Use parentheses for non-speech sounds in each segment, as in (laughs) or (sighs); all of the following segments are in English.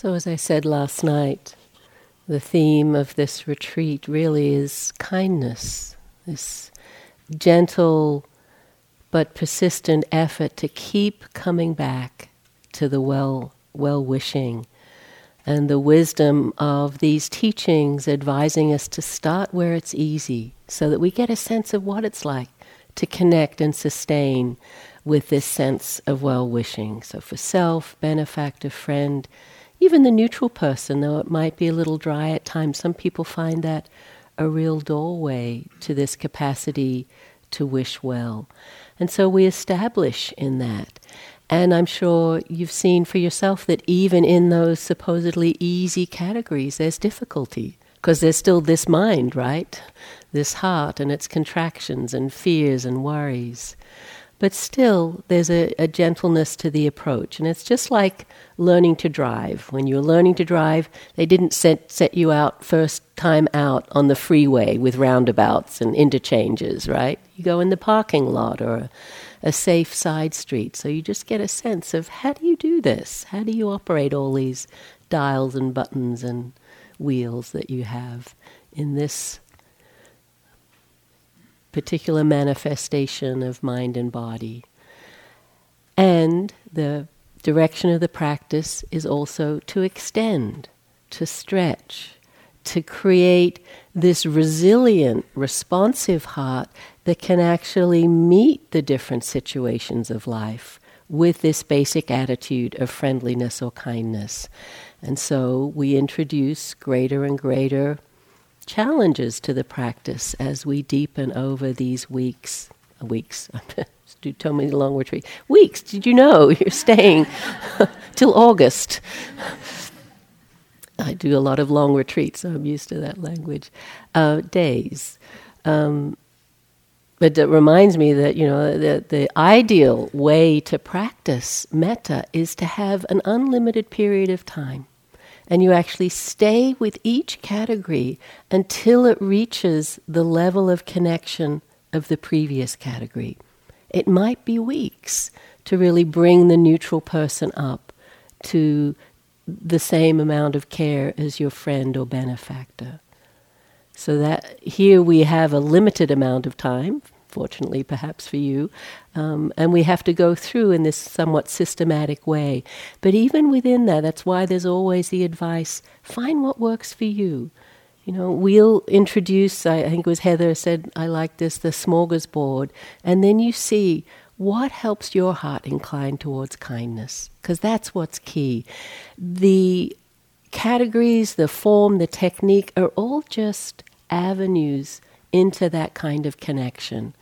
So, as I said last night, the theme of this retreat really is kindness, this gentle but persistent effort to keep coming back to the well well wishing and the wisdom of these teachings advising us to start where it's easy so that we get a sense of what it's like to connect and sustain with this sense of well wishing. So, for self, benefactor, friend, even the neutral person, though it might be a little dry at times, some people find that a real doorway to this capacity to wish well. And so we establish in that. And I'm sure you've seen for yourself that even in those supposedly easy categories, there's difficulty because there's still this mind, right? This heart and its contractions and fears and worries. But still, there's a, a, gentleness to the approach. And it's just like learning to drive. When you're learning to drive, they didn't set, set you out first time out on the freeway with roundabouts and interchanges, right? You go in the parking lot or a, a safe side street. So you just get a sense of how do you do this? How do you operate all these dials and buttons and wheels that you have in this particular manifestation of mind and body. And the direction of the practice is also to extend, to stretch, to create this resilient, responsive heart that can actually meet the different situations of life with this basic attitude of friendliness or kindness. And so we introduce greater and greater challenges to the practice as we deepen over these weeks. Weeks. (laughs) Do tell me the long retreat. Weeks. Did you know (laughs) you're staying (laughs) till August? I do a lot of long retreats, so I'm used to that language. Uh, days. Um, but it reminds me that you know the, the ideal way to practice metta is to have an unlimited period of time and you actually stay with each category until it reaches the level of connection of the previous category. It might be weeks to really bring the neutral person up to the same amount of care as your friend or benefactor. So that here we have a limited amount of time fortunately perhaps for you. Um, and we have to go through in this somewhat systematic way. But even within that, that's why there's always the advice find what works for you. You know, we'll introduce, I, I think it was Heather said, I like this, the smorgasbord. And then you see what helps your heart incline towards kindness, because that's what's key. The categories, the form, the technique are all just avenues into that kind of connection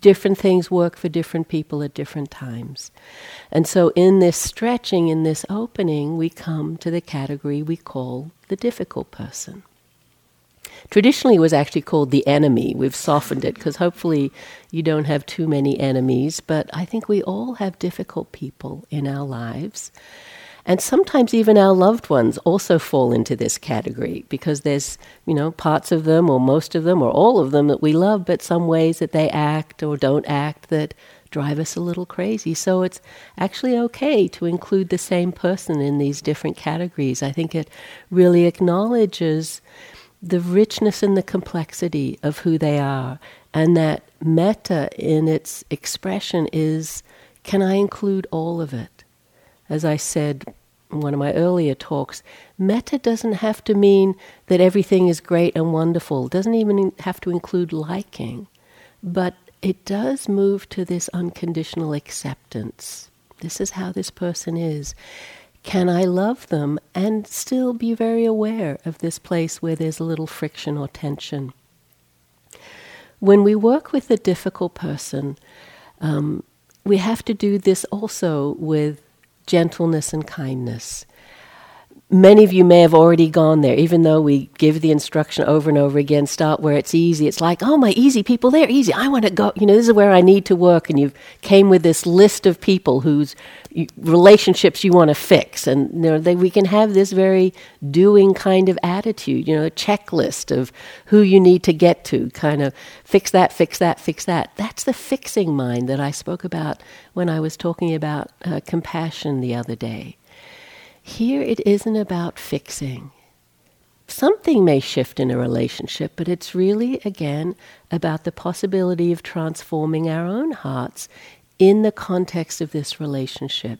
different things work for different people at different times. And so, in this stretching, in this opening, we come to the category we call the difficult person. Traditionally, it was actually called the enemy. We've softened it because hopefully you don't have too many enemies, but I think we all have difficult people in our lives. And sometimes even our loved ones also fall into this category because there's, you know, parts of them or most of them or all of them that we love, but some ways that they act or don't act that drive us a little crazy. So it's actually okay to include the same person in these different categories. I think it really acknowledges the richness and the complexity of who they are, and that metta in its expression is can I include all of it? As I said in one of my earlier talks, metta doesn't have to mean that everything is great and wonderful. It doesn't even have to include liking. But it does move to this unconditional acceptance. This is how this person is. Can I love them and still be very aware of this place where there's a little friction or tension? When we work with a difficult person, um, we have to do this also with gentleness and kindness. Many of you may have already gone there, even though we give the instruction over and over again start where it's easy. It's like, oh, my easy people, they're easy. I want to go, you know, this is where I need to work. And you came with this list of people whose relationships you want to fix. And you know, they, we can have this very doing kind of attitude, you know, a checklist of who you need to get to, kind of fix that, fix that, fix that. That's the fixing mind that I spoke about when I was talking about uh, compassion the other day here it isn't about fixing. Something may shift in a relationship, but it's really, again, about the possibility of transforming our own hearts in the context of this relationship.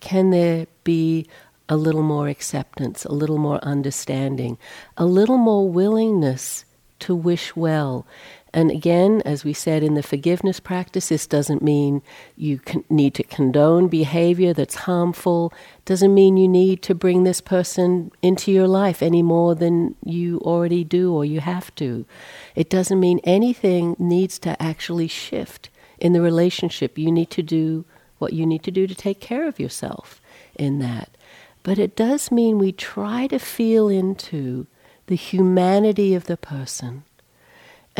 Can there be a little more acceptance, a little more understanding, a little more willingness to wish well and again, as we said in the forgiveness practice, this doesn't mean you need to condone behavior that's harmful. Doesn't mean you need to bring this person into your life any more than you already do or you have to. It doesn't mean anything needs to actually shift in the relationship. You need to do what you need to do to take care of yourself in that. But it does mean we try to feel into the humanity of the person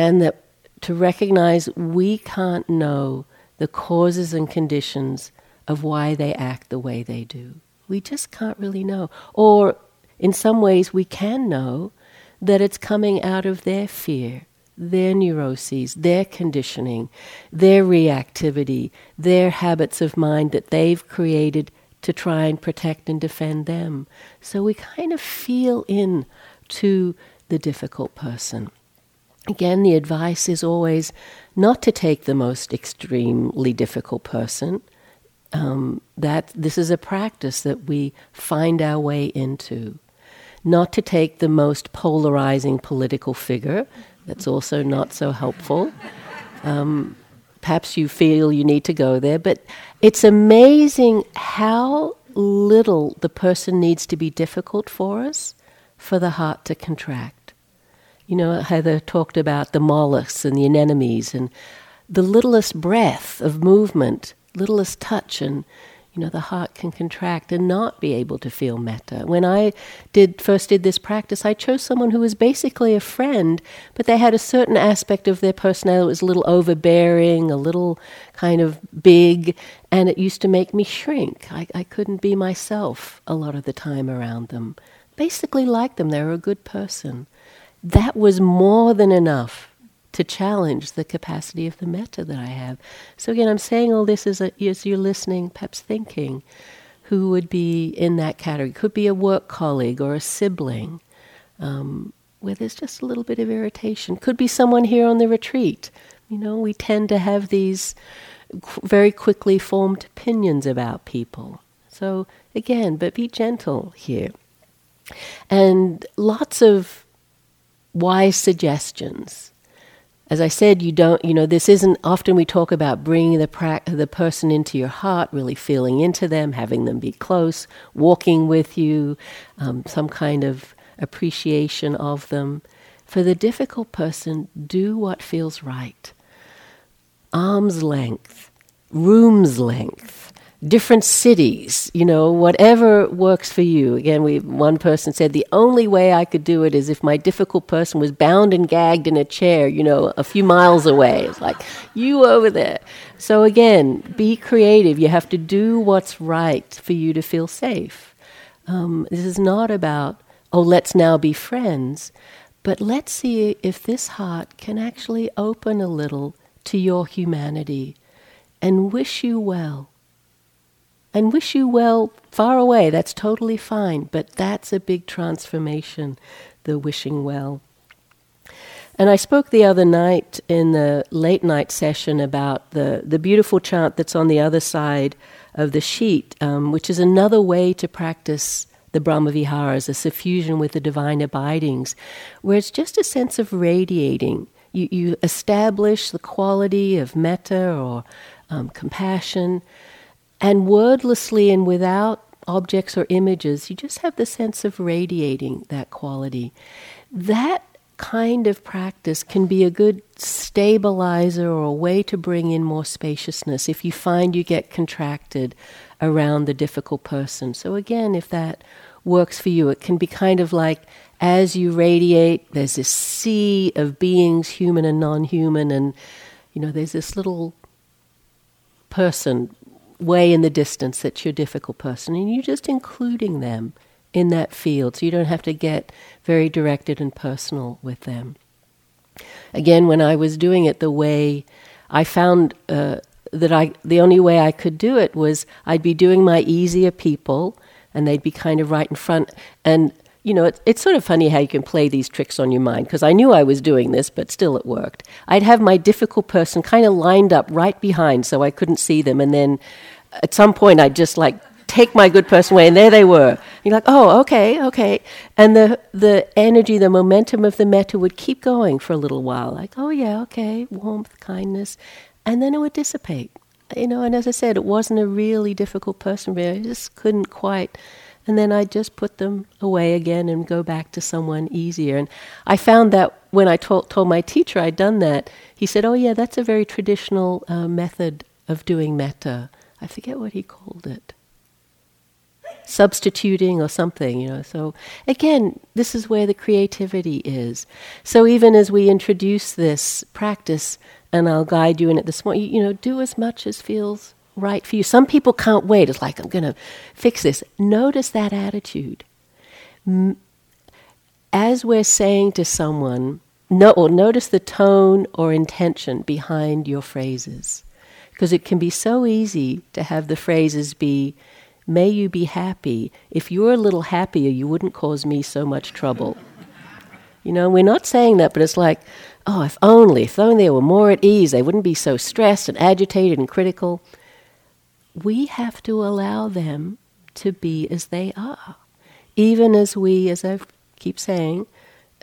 and that to recognize we can't know the causes and conditions of why they act the way they do. We just can't really know. Or in some ways, we can know that it's coming out of their fear, their neuroses, their conditioning, their reactivity, their habits of mind that they've created to try and protect and defend them. So we kind of feel in to the difficult person. Again, the advice is always not to take the most extremely difficult person. Um, that this is a practice that we find our way into. Not to take the most polarizing political figure. That's also not so helpful. Um, perhaps you feel you need to go there, but it's amazing how little the person needs to be difficult for us for the heart to contract. You know, Heather talked about the mollusks and the anemones and the littlest breath of movement, littlest touch, and you know the heart can contract and not be able to feel metta. When I did first did this practice, I chose someone who was basically a friend, but they had a certain aspect of their personality that was a little overbearing, a little kind of big, and it used to make me shrink. I, I couldn't be myself a lot of the time around them. Basically, like them, they were a good person that was more than enough to challenge the capacity of the metta that I have. So again, I'm saying all this as, a, as you're listening, perhaps thinking, who would be in that category? Could be a work colleague or a sibling, um, where there's just a little bit of irritation. Could be someone here on the retreat. You know, we tend to have these very quickly formed opinions about people. So again, but be gentle here. And lots of wise suggestions. As I said, you don't, you know, this isn't, often we talk about bringing the, pra- the person into your heart, really feeling into them, having them be close, walking with you, um, some kind of appreciation of them. For the difficult person, do what feels right. Arm's length, room's length, different cities, you know, whatever works for you. Again, we one person said the only way I could do it is if my difficult person was bound and gagged in a chair, you know, a few miles away. It's like you over there. So again, be creative. You have to do what's right for you to feel safe. Um, this is not about oh, let's now be friends, but let's see if this heart can actually open a little to your humanity and wish you well and wish you well far away. That's totally fine, but that's a big transformation, the wishing well. And I spoke the other night in the late night session about the, the beautiful chant that's on the other side of the sheet, um, which is another way to practice the Brahma Viharas, a suffusion with the divine abidings, where it's just a sense of radiating. You, you establish the quality of metta or um, compassion, and wordlessly and without objects or images, you just have the sense of radiating that quality. That kind of practice can be a good stabilizer or a way to bring in more spaciousness if you find you get contracted around the difficult person. So, again, if that works for you, it can be kind of like as you radiate, there's this sea of beings, human and non human, and you know, there's this little person way in the distance that's your difficult person, and you're just including them in that field so you don't have to get very directed and personal with them. Again, when I was doing it the way I found uh, that I, the only way I could do it was I'd be doing my easier people and they'd be kind of right in front. And, you know, it, it's sort of funny how you can play these tricks on your mind, because I knew I was doing this, but still it worked. I'd have my difficult person kind of lined up right behind so I couldn't see them, and then at some point I'd just like take my good person away, and there they were. You're like, oh, okay, okay. And the, the energy, the momentum of the metta would keep going for a little while, like, oh, yeah, okay, warmth, kindness. And then it would dissipate. You know, and as I said, it wasn't a really difficult person, I just couldn't quite. And then I'd just put them away again and go back to someone easier. And I found that when I told, told my teacher I'd done that, he said, oh, yeah, that's a very traditional uh, method of doing metta. I forget what he called it substituting or something, you know. So again, this is where the creativity is. So even as we introduce this practice, and I'll guide you in it this morning, you, you know, do as much as feels right for you. Some people can't wait. It's like I'm going to fix this. Notice that attitude. As we're saying to someone, no, or notice the tone or intention behind your phrases. Because it can be so easy to have the phrases be, May you be happy. If you were a little happier, you wouldn't cause me so much trouble. You know, we're not saying that, but it's like, oh, if only, if only they were more at ease, they wouldn't be so stressed and agitated and critical. We have to allow them to be as they are. Even as we, as I keep saying,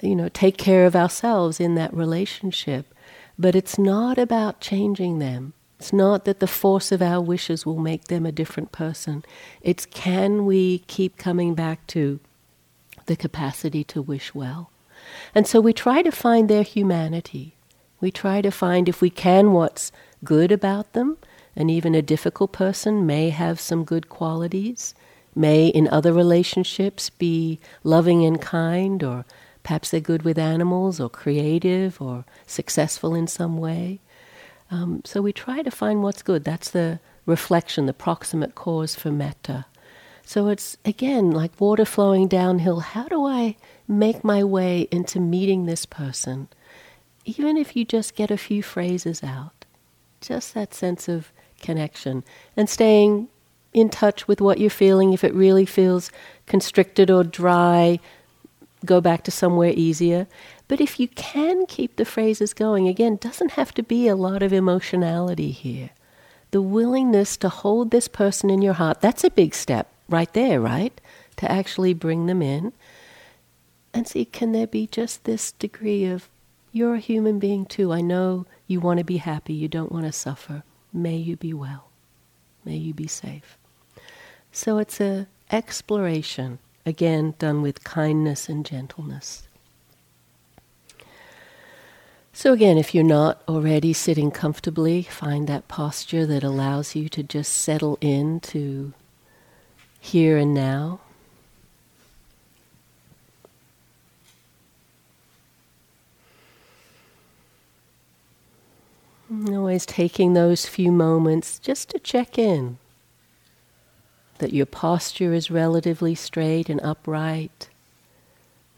you know, take care of ourselves in that relationship. But it's not about changing them. It's not that the force of our wishes will make them a different person. It's can we keep coming back to the capacity to wish well? And so we try to find their humanity. We try to find, if we can, what's good about them. And even a difficult person may have some good qualities, may in other relationships be loving and kind, or perhaps they're good with animals, or creative, or successful in some way. Um, so we try to find what's good. That's the reflection, the proximate cause for metta. So it's again like water flowing downhill. How do I make my way into meeting this person? Even if you just get a few phrases out, just that sense of connection and staying in touch with what you're feeling. If it really feels constricted or dry, go back to somewhere easier. But if you can keep the phrases going, again, doesn't have to be a lot of emotionality here. The willingness to hold this person in your heart, that's a big step right there, right? To actually bring them in and see can there be just this degree of you're a human being too. I know you want to be happy, you don't want to suffer. May you be well. May you be safe. So it's a exploration, again done with kindness and gentleness. So, again, if you're not already sitting comfortably, find that posture that allows you to just settle into here and now. Always taking those few moments just to check in that your posture is relatively straight and upright.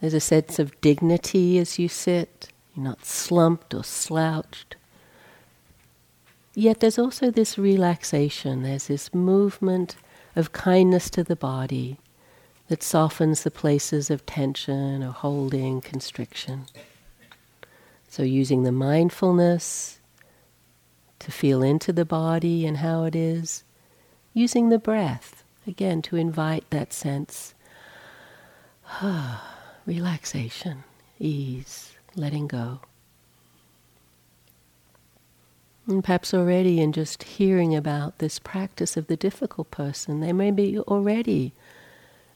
There's a sense of dignity as you sit. You're not slumped or slouched. Yet there's also this relaxation, there's this movement of kindness to the body that softens the places of tension or holding, constriction. So, using the mindfulness to feel into the body and how it is, using the breath, again, to invite that sense Ah, (sighs) relaxation, ease letting go. And perhaps already in just hearing about this practice of the difficult person, there may be already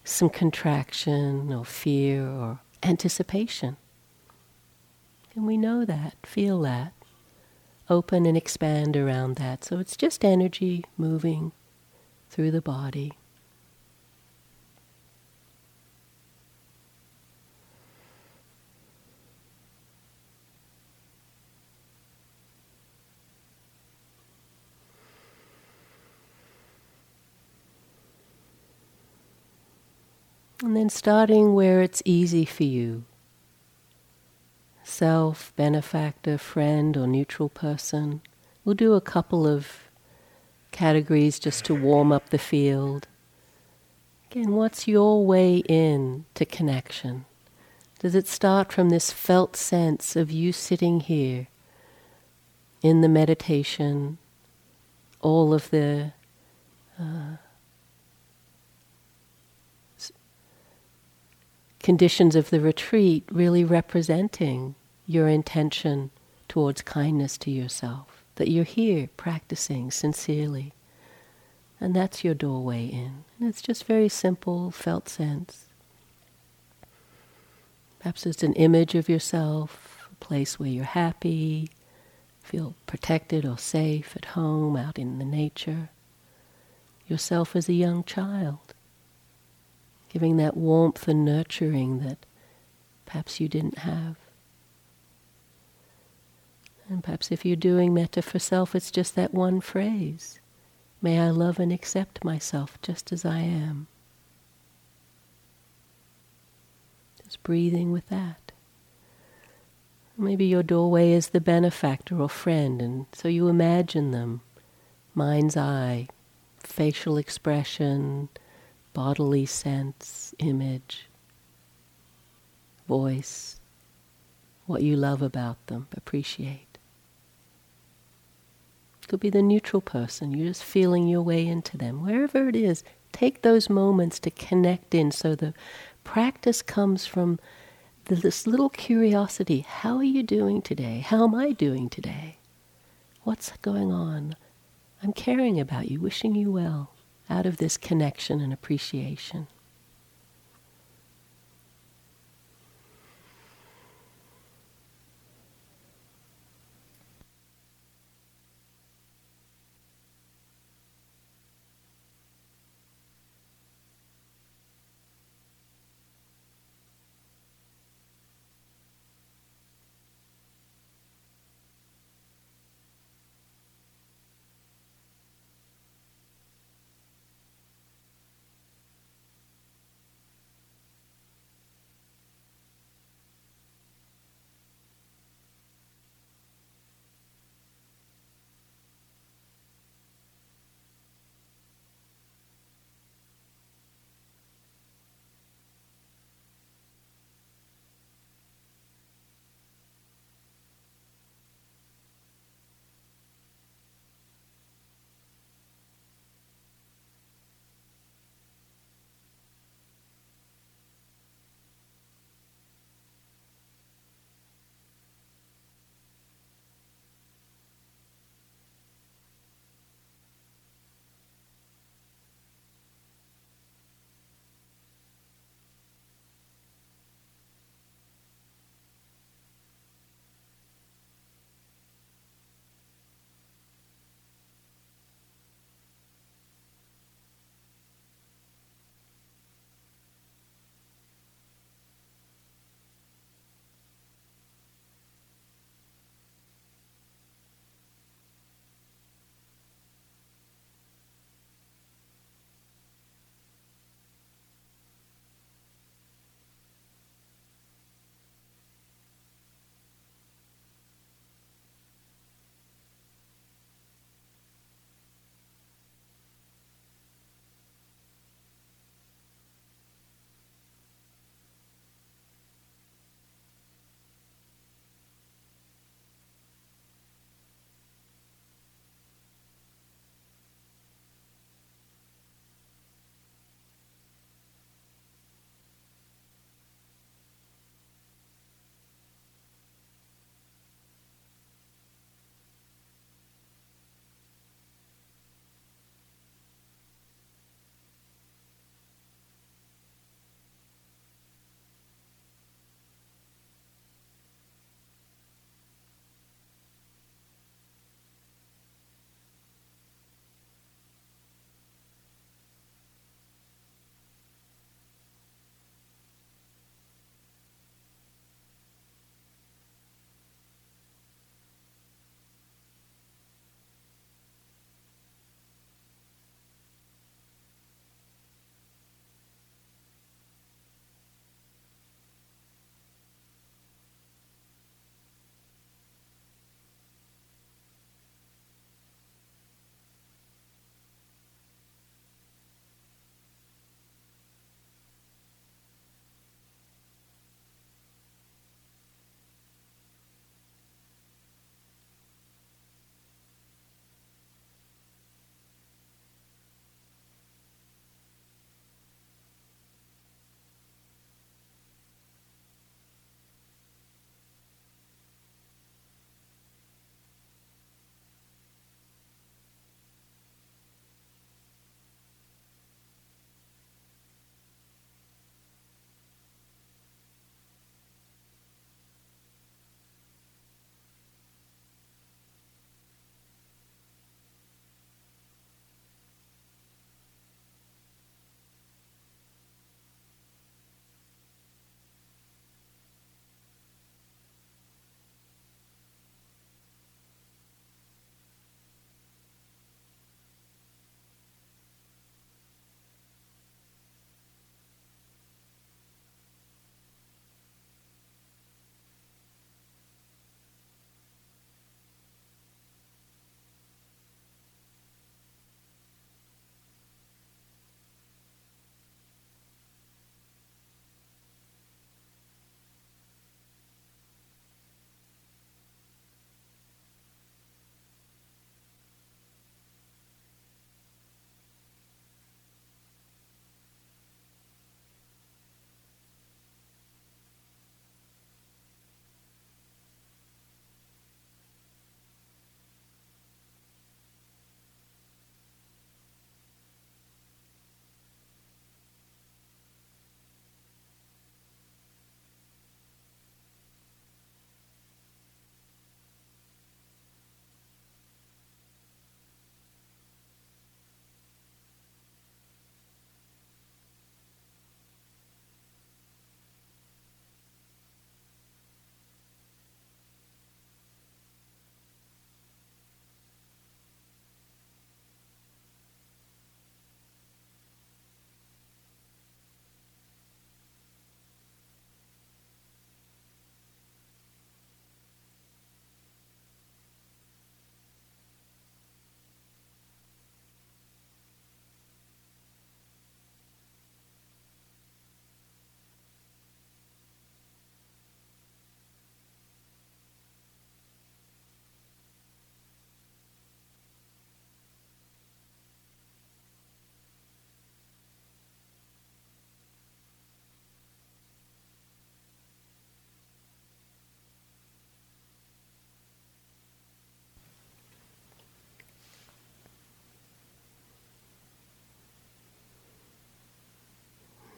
some contraction or fear or anticipation. And we know that, feel that, open and expand around that. So it's just energy moving through the body. And then starting where it's easy for you self, benefactor, friend, or neutral person. We'll do a couple of categories just to warm up the field. Again, what's your way in to connection? Does it start from this felt sense of you sitting here in the meditation, all of the conditions of the retreat really representing your intention towards kindness to yourself, that you're here practicing sincerely. And that's your doorway in. And it's just very simple, felt sense. Perhaps it's an image of yourself, a place where you're happy, feel protected or safe at home, out in the nature. Yourself as a young child, giving that warmth and nurturing that perhaps you didn't have. And perhaps if you're doing metta for self, it's just that one phrase May I love and accept myself just as I am. Just breathing with that. Maybe your doorway is the benefactor or friend, and so you imagine them mind's eye, facial expression, bodily sense, image, voice, what you love about them, appreciate. Could be the neutral person, you're just feeling your way into them. Wherever it is, take those moments to connect in so the practice comes from this little curiosity how are you doing today? How am I doing today? What's going on? I'm caring about you, wishing you well, out of this connection and appreciation.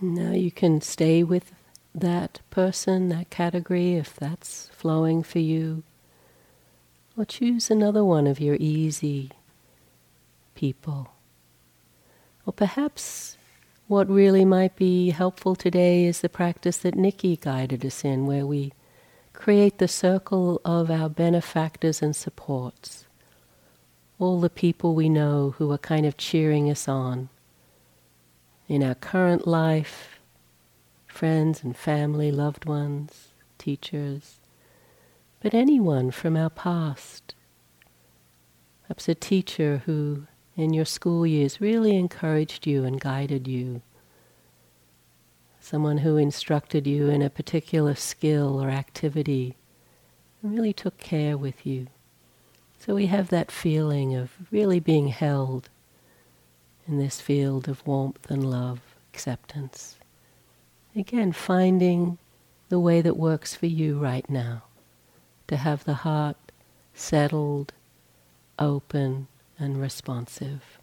Now you can stay with that person, that category, if that's flowing for you. Or choose another one of your easy people. Or perhaps what really might be helpful today is the practice that Nikki guided us in, where we create the circle of our benefactors and supports. All the people we know who are kind of cheering us on in our current life, friends and family, loved ones, teachers, but anyone from our past. Perhaps a teacher who, in your school years, really encouraged you and guided you. Someone who instructed you in a particular skill or activity and really took care with you. So we have that feeling of really being held in this field of warmth and love, acceptance. Again, finding the way that works for you right now, to have the heart settled, open, and responsive.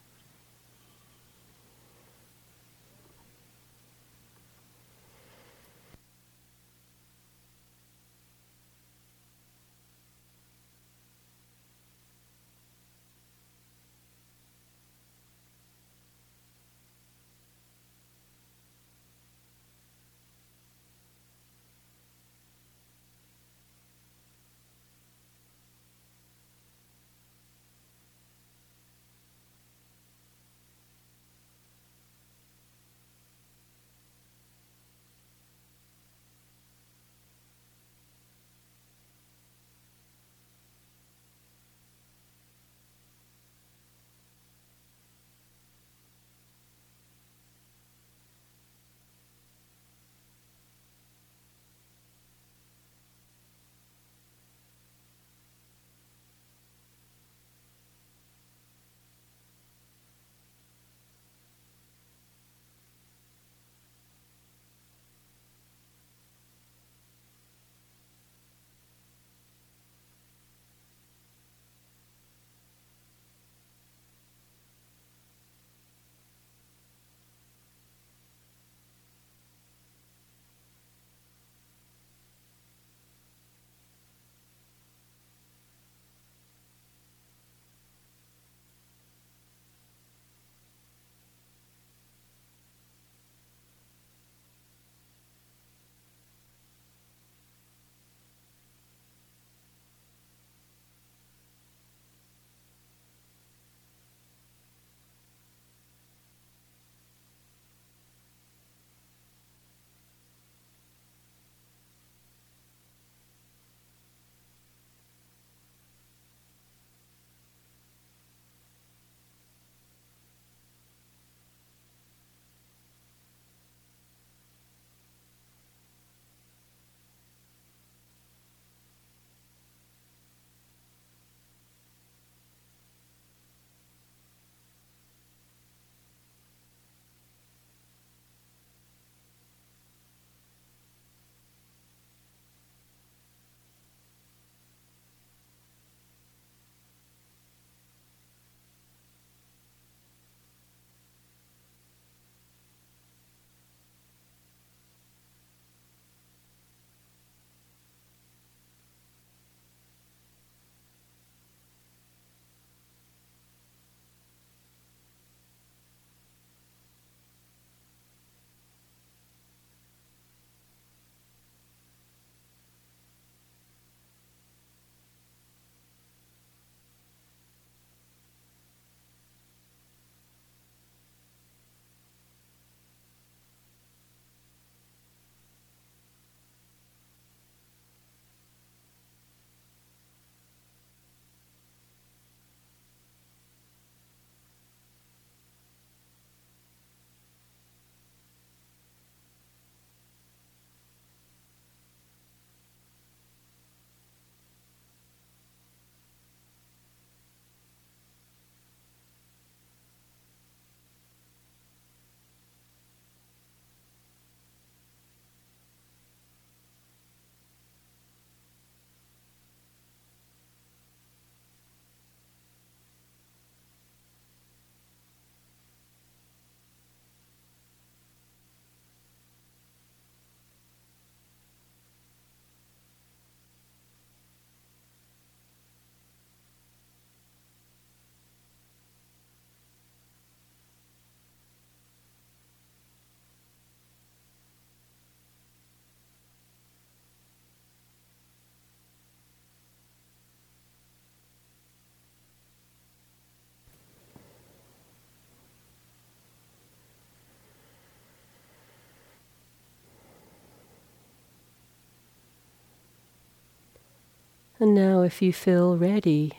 And now, if you feel ready,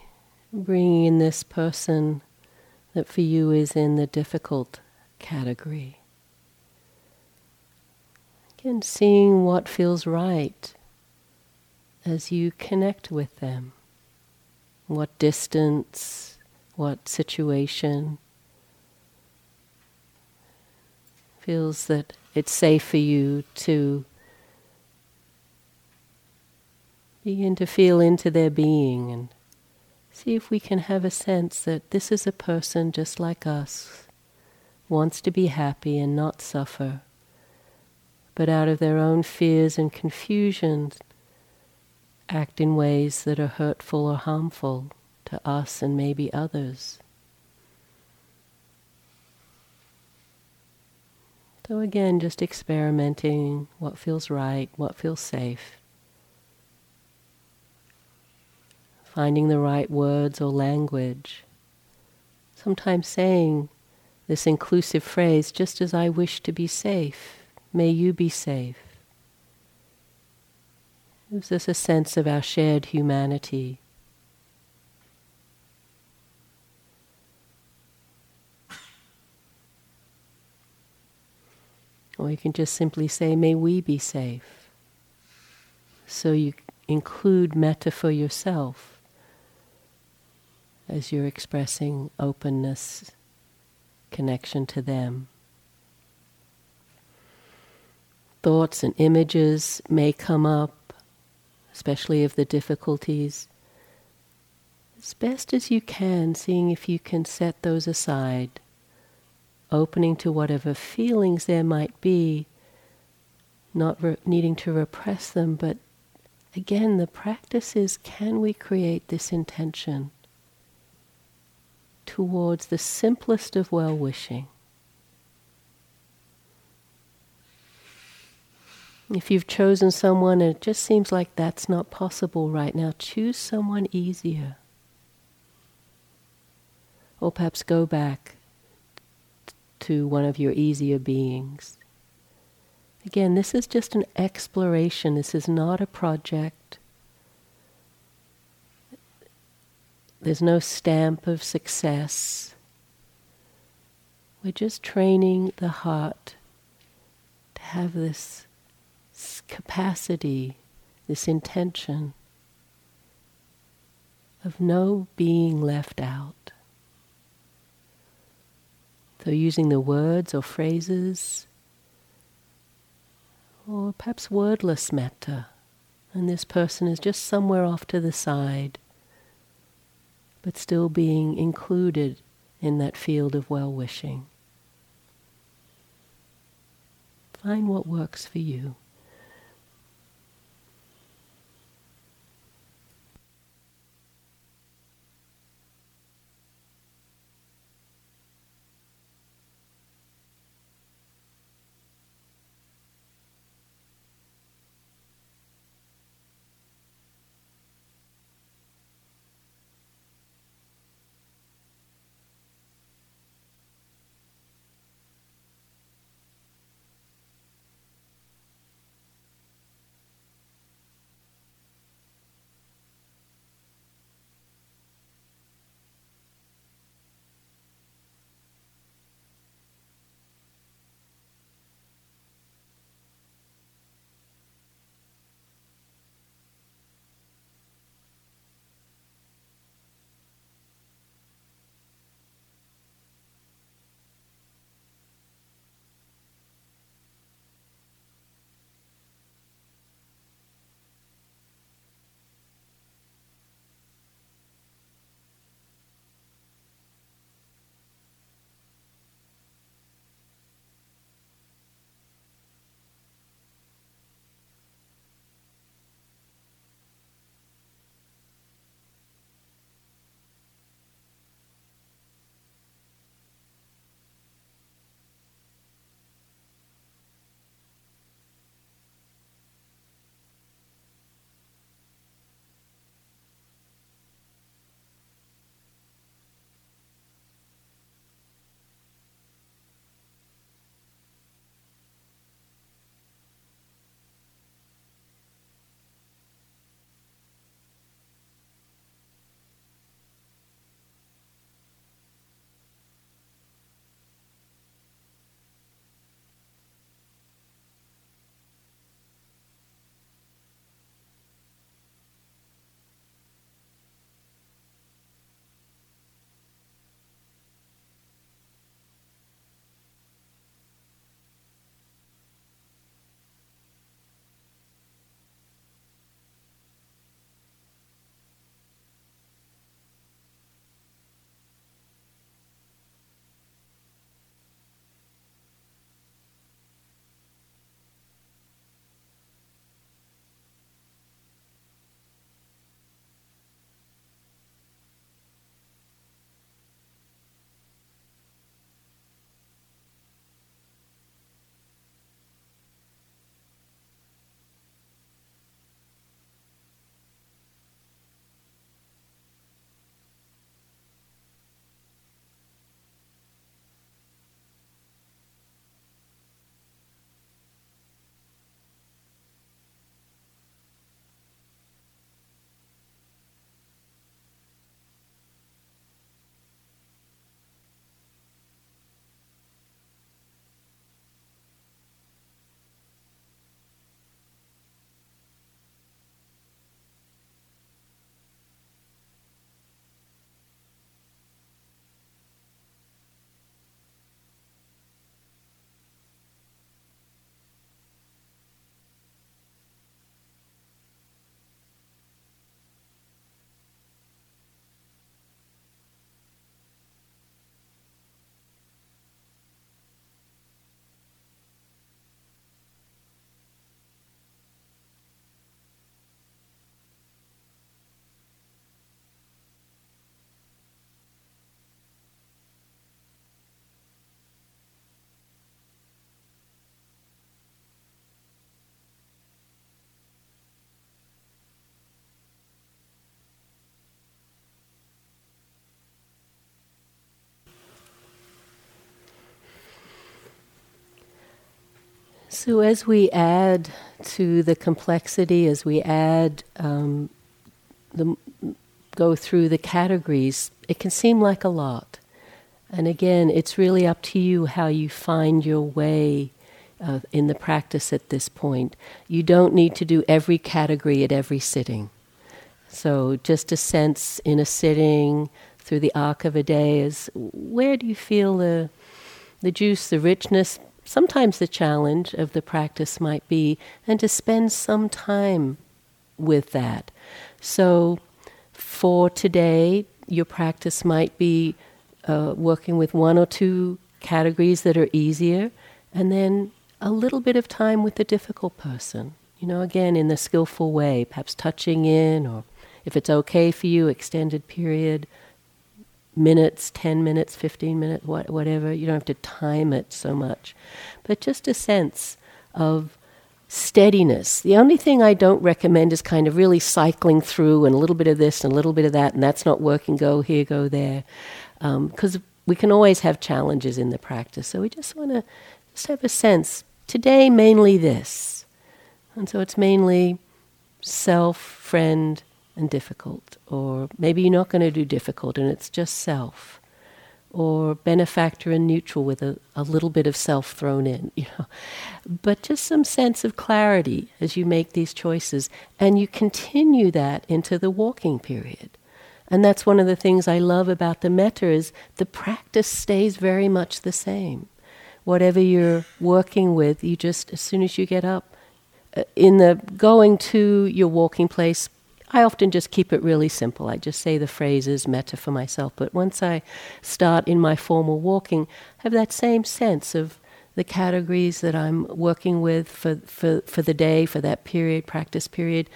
bringing in this person that for you is in the difficult category. Again, seeing what feels right as you connect with them. What distance, what situation feels that it's safe for you to begin to feel into their being and see if we can have a sense that this is a person just like us, wants to be happy and not suffer, but out of their own fears and confusions act in ways that are hurtful or harmful to us and maybe others. So again, just experimenting what feels right, what feels safe. Finding the right words or language. Sometimes saying this inclusive phrase, just as I wish to be safe, may you be safe. Gives us a sense of our shared humanity. Or you can just simply say, May we be safe. So you include metta for yourself as you're expressing openness, connection to them. Thoughts and images may come up, especially of the difficulties. As best as you can, seeing if you can set those aside opening to whatever feelings there might be, not re- needing to repress them, but again, the practice is can we create this intention towards the simplest of well wishing? If you've chosen someone and it just seems like that's not possible right now, choose someone easier. Or perhaps go back to one of your easier beings. Again, this is just an exploration. This is not a project. There's no stamp of success. We're just training the heart to have this capacity, this intention of no being left out. So, using the words or phrases, or perhaps wordless metta, and this person is just somewhere off to the side, but still being included in that field of well wishing. Find what works for you. So, as we add to the complexity, as we add um, the go through the categories, it can seem like a lot. And again, it's really up to you how you find your way uh, in the practice at this point. You don't need to do every category at every sitting. So, just a sense in a sitting through the arc of a day is where do you feel the, the juice, the richness? Sometimes the challenge of the practice might be, and to spend some time with that. So, for today, your practice might be uh, working with one or two categories that are easier, and then a little bit of time with the difficult person. You know, again, in the skillful way, perhaps touching in, or if it's okay for you, extended period, minutes, 10 minutes, 15 minutes, whatever. You don't have to time it so much. But just a sense of steadiness. The only thing I don't recommend is kind of really cycling through and a little bit of this and a little bit of that, and that's not working, go here, go there. Because um, we can always have challenges in the practice. So we just want to just have a sense. Today, mainly this. And so it's mainly self, friend, and difficult. Or maybe you're not going to do difficult and it's just self or benefactor and neutral with a, a little bit of self thrown in, (laughs) you know. But just some sense of clarity as you make these choices. And you continue that into the walking period. And that's one of the things I love about the metta is the practice stays very much the same. Whatever you're working with, you just, as soon as you get up, uh, in the going to your walking place, I often just keep it really simple. I just say the phrases metta for myself. But once I start in my formal walking, I have that same sense of the categories that I'm working with for, for, for the day, for that period, practice period.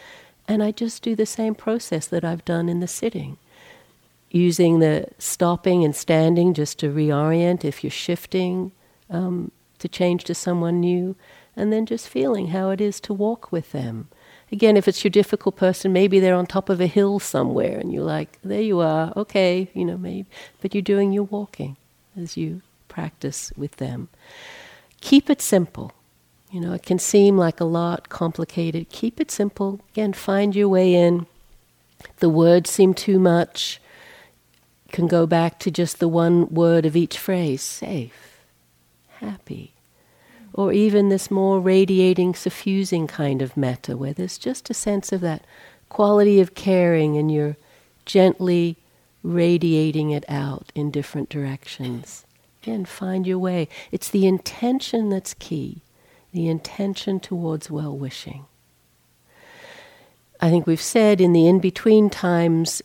And I just do the same process that I've done in the sitting. Using the stopping and standing just to reorient if you're shifting um, to change to someone new, and then just feeling how it is to walk with them again, if it's your difficult person, maybe they're on top of a hill somewhere and you're like, there you are, okay, you know, maybe, but you're doing your walking as you practice with them. Keep it simple. You know, it can seem like a lot complicated. Keep it simple. Again, find your way in. The words seem too much. You can go back to just the one word of each phrase safe, happy, or even this more radiating, suffusing kind of metta, where there's just a sense of that quality of caring and you're gently radiating it out in different directions. Again, find your way. It's the intention that's key, the intention towards well wishing. I think we've said in the in between times,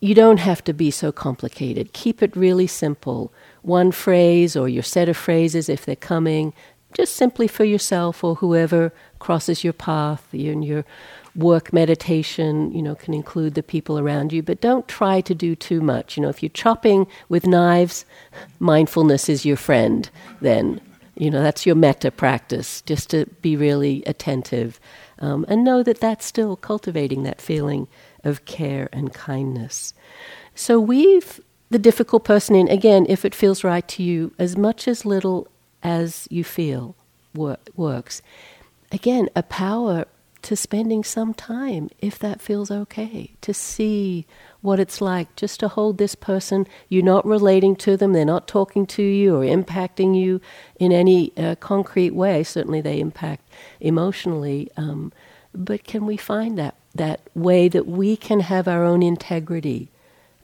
you don't have to be so complicated. Keep it really simple. One phrase or your set of phrases if they're coming, just simply for yourself or whoever crosses your path in your work meditation you know can include the people around you. But don't try to do too much. You know if you're chopping with knives mindfulness is your friend then. You know that's your metta practice just to be really attentive um, and know that that's still cultivating that feeling of care and kindness. So weave the difficult person in. Again if it feels right to you as much as little as you feel wor- works. Again, a power to spending some time, if that feels okay, to see what it's like just to hold this person. You're not relating to them, they're not talking to you or impacting you in any uh, concrete way. Certainly, they impact emotionally. Um, but can we find that, that way that we can have our own integrity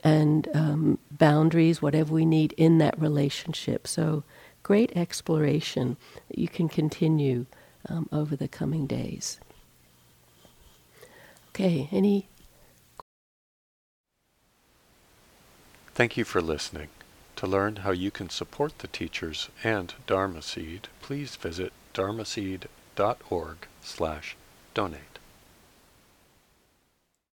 and um, boundaries, whatever we need in that relationship? So, great exploration that you can continue um, over the coming days. Okay, any? Thank you for listening. To learn how you can support the teachers and Dharma Seed, please visit dharma dharmaseed.org slash donate.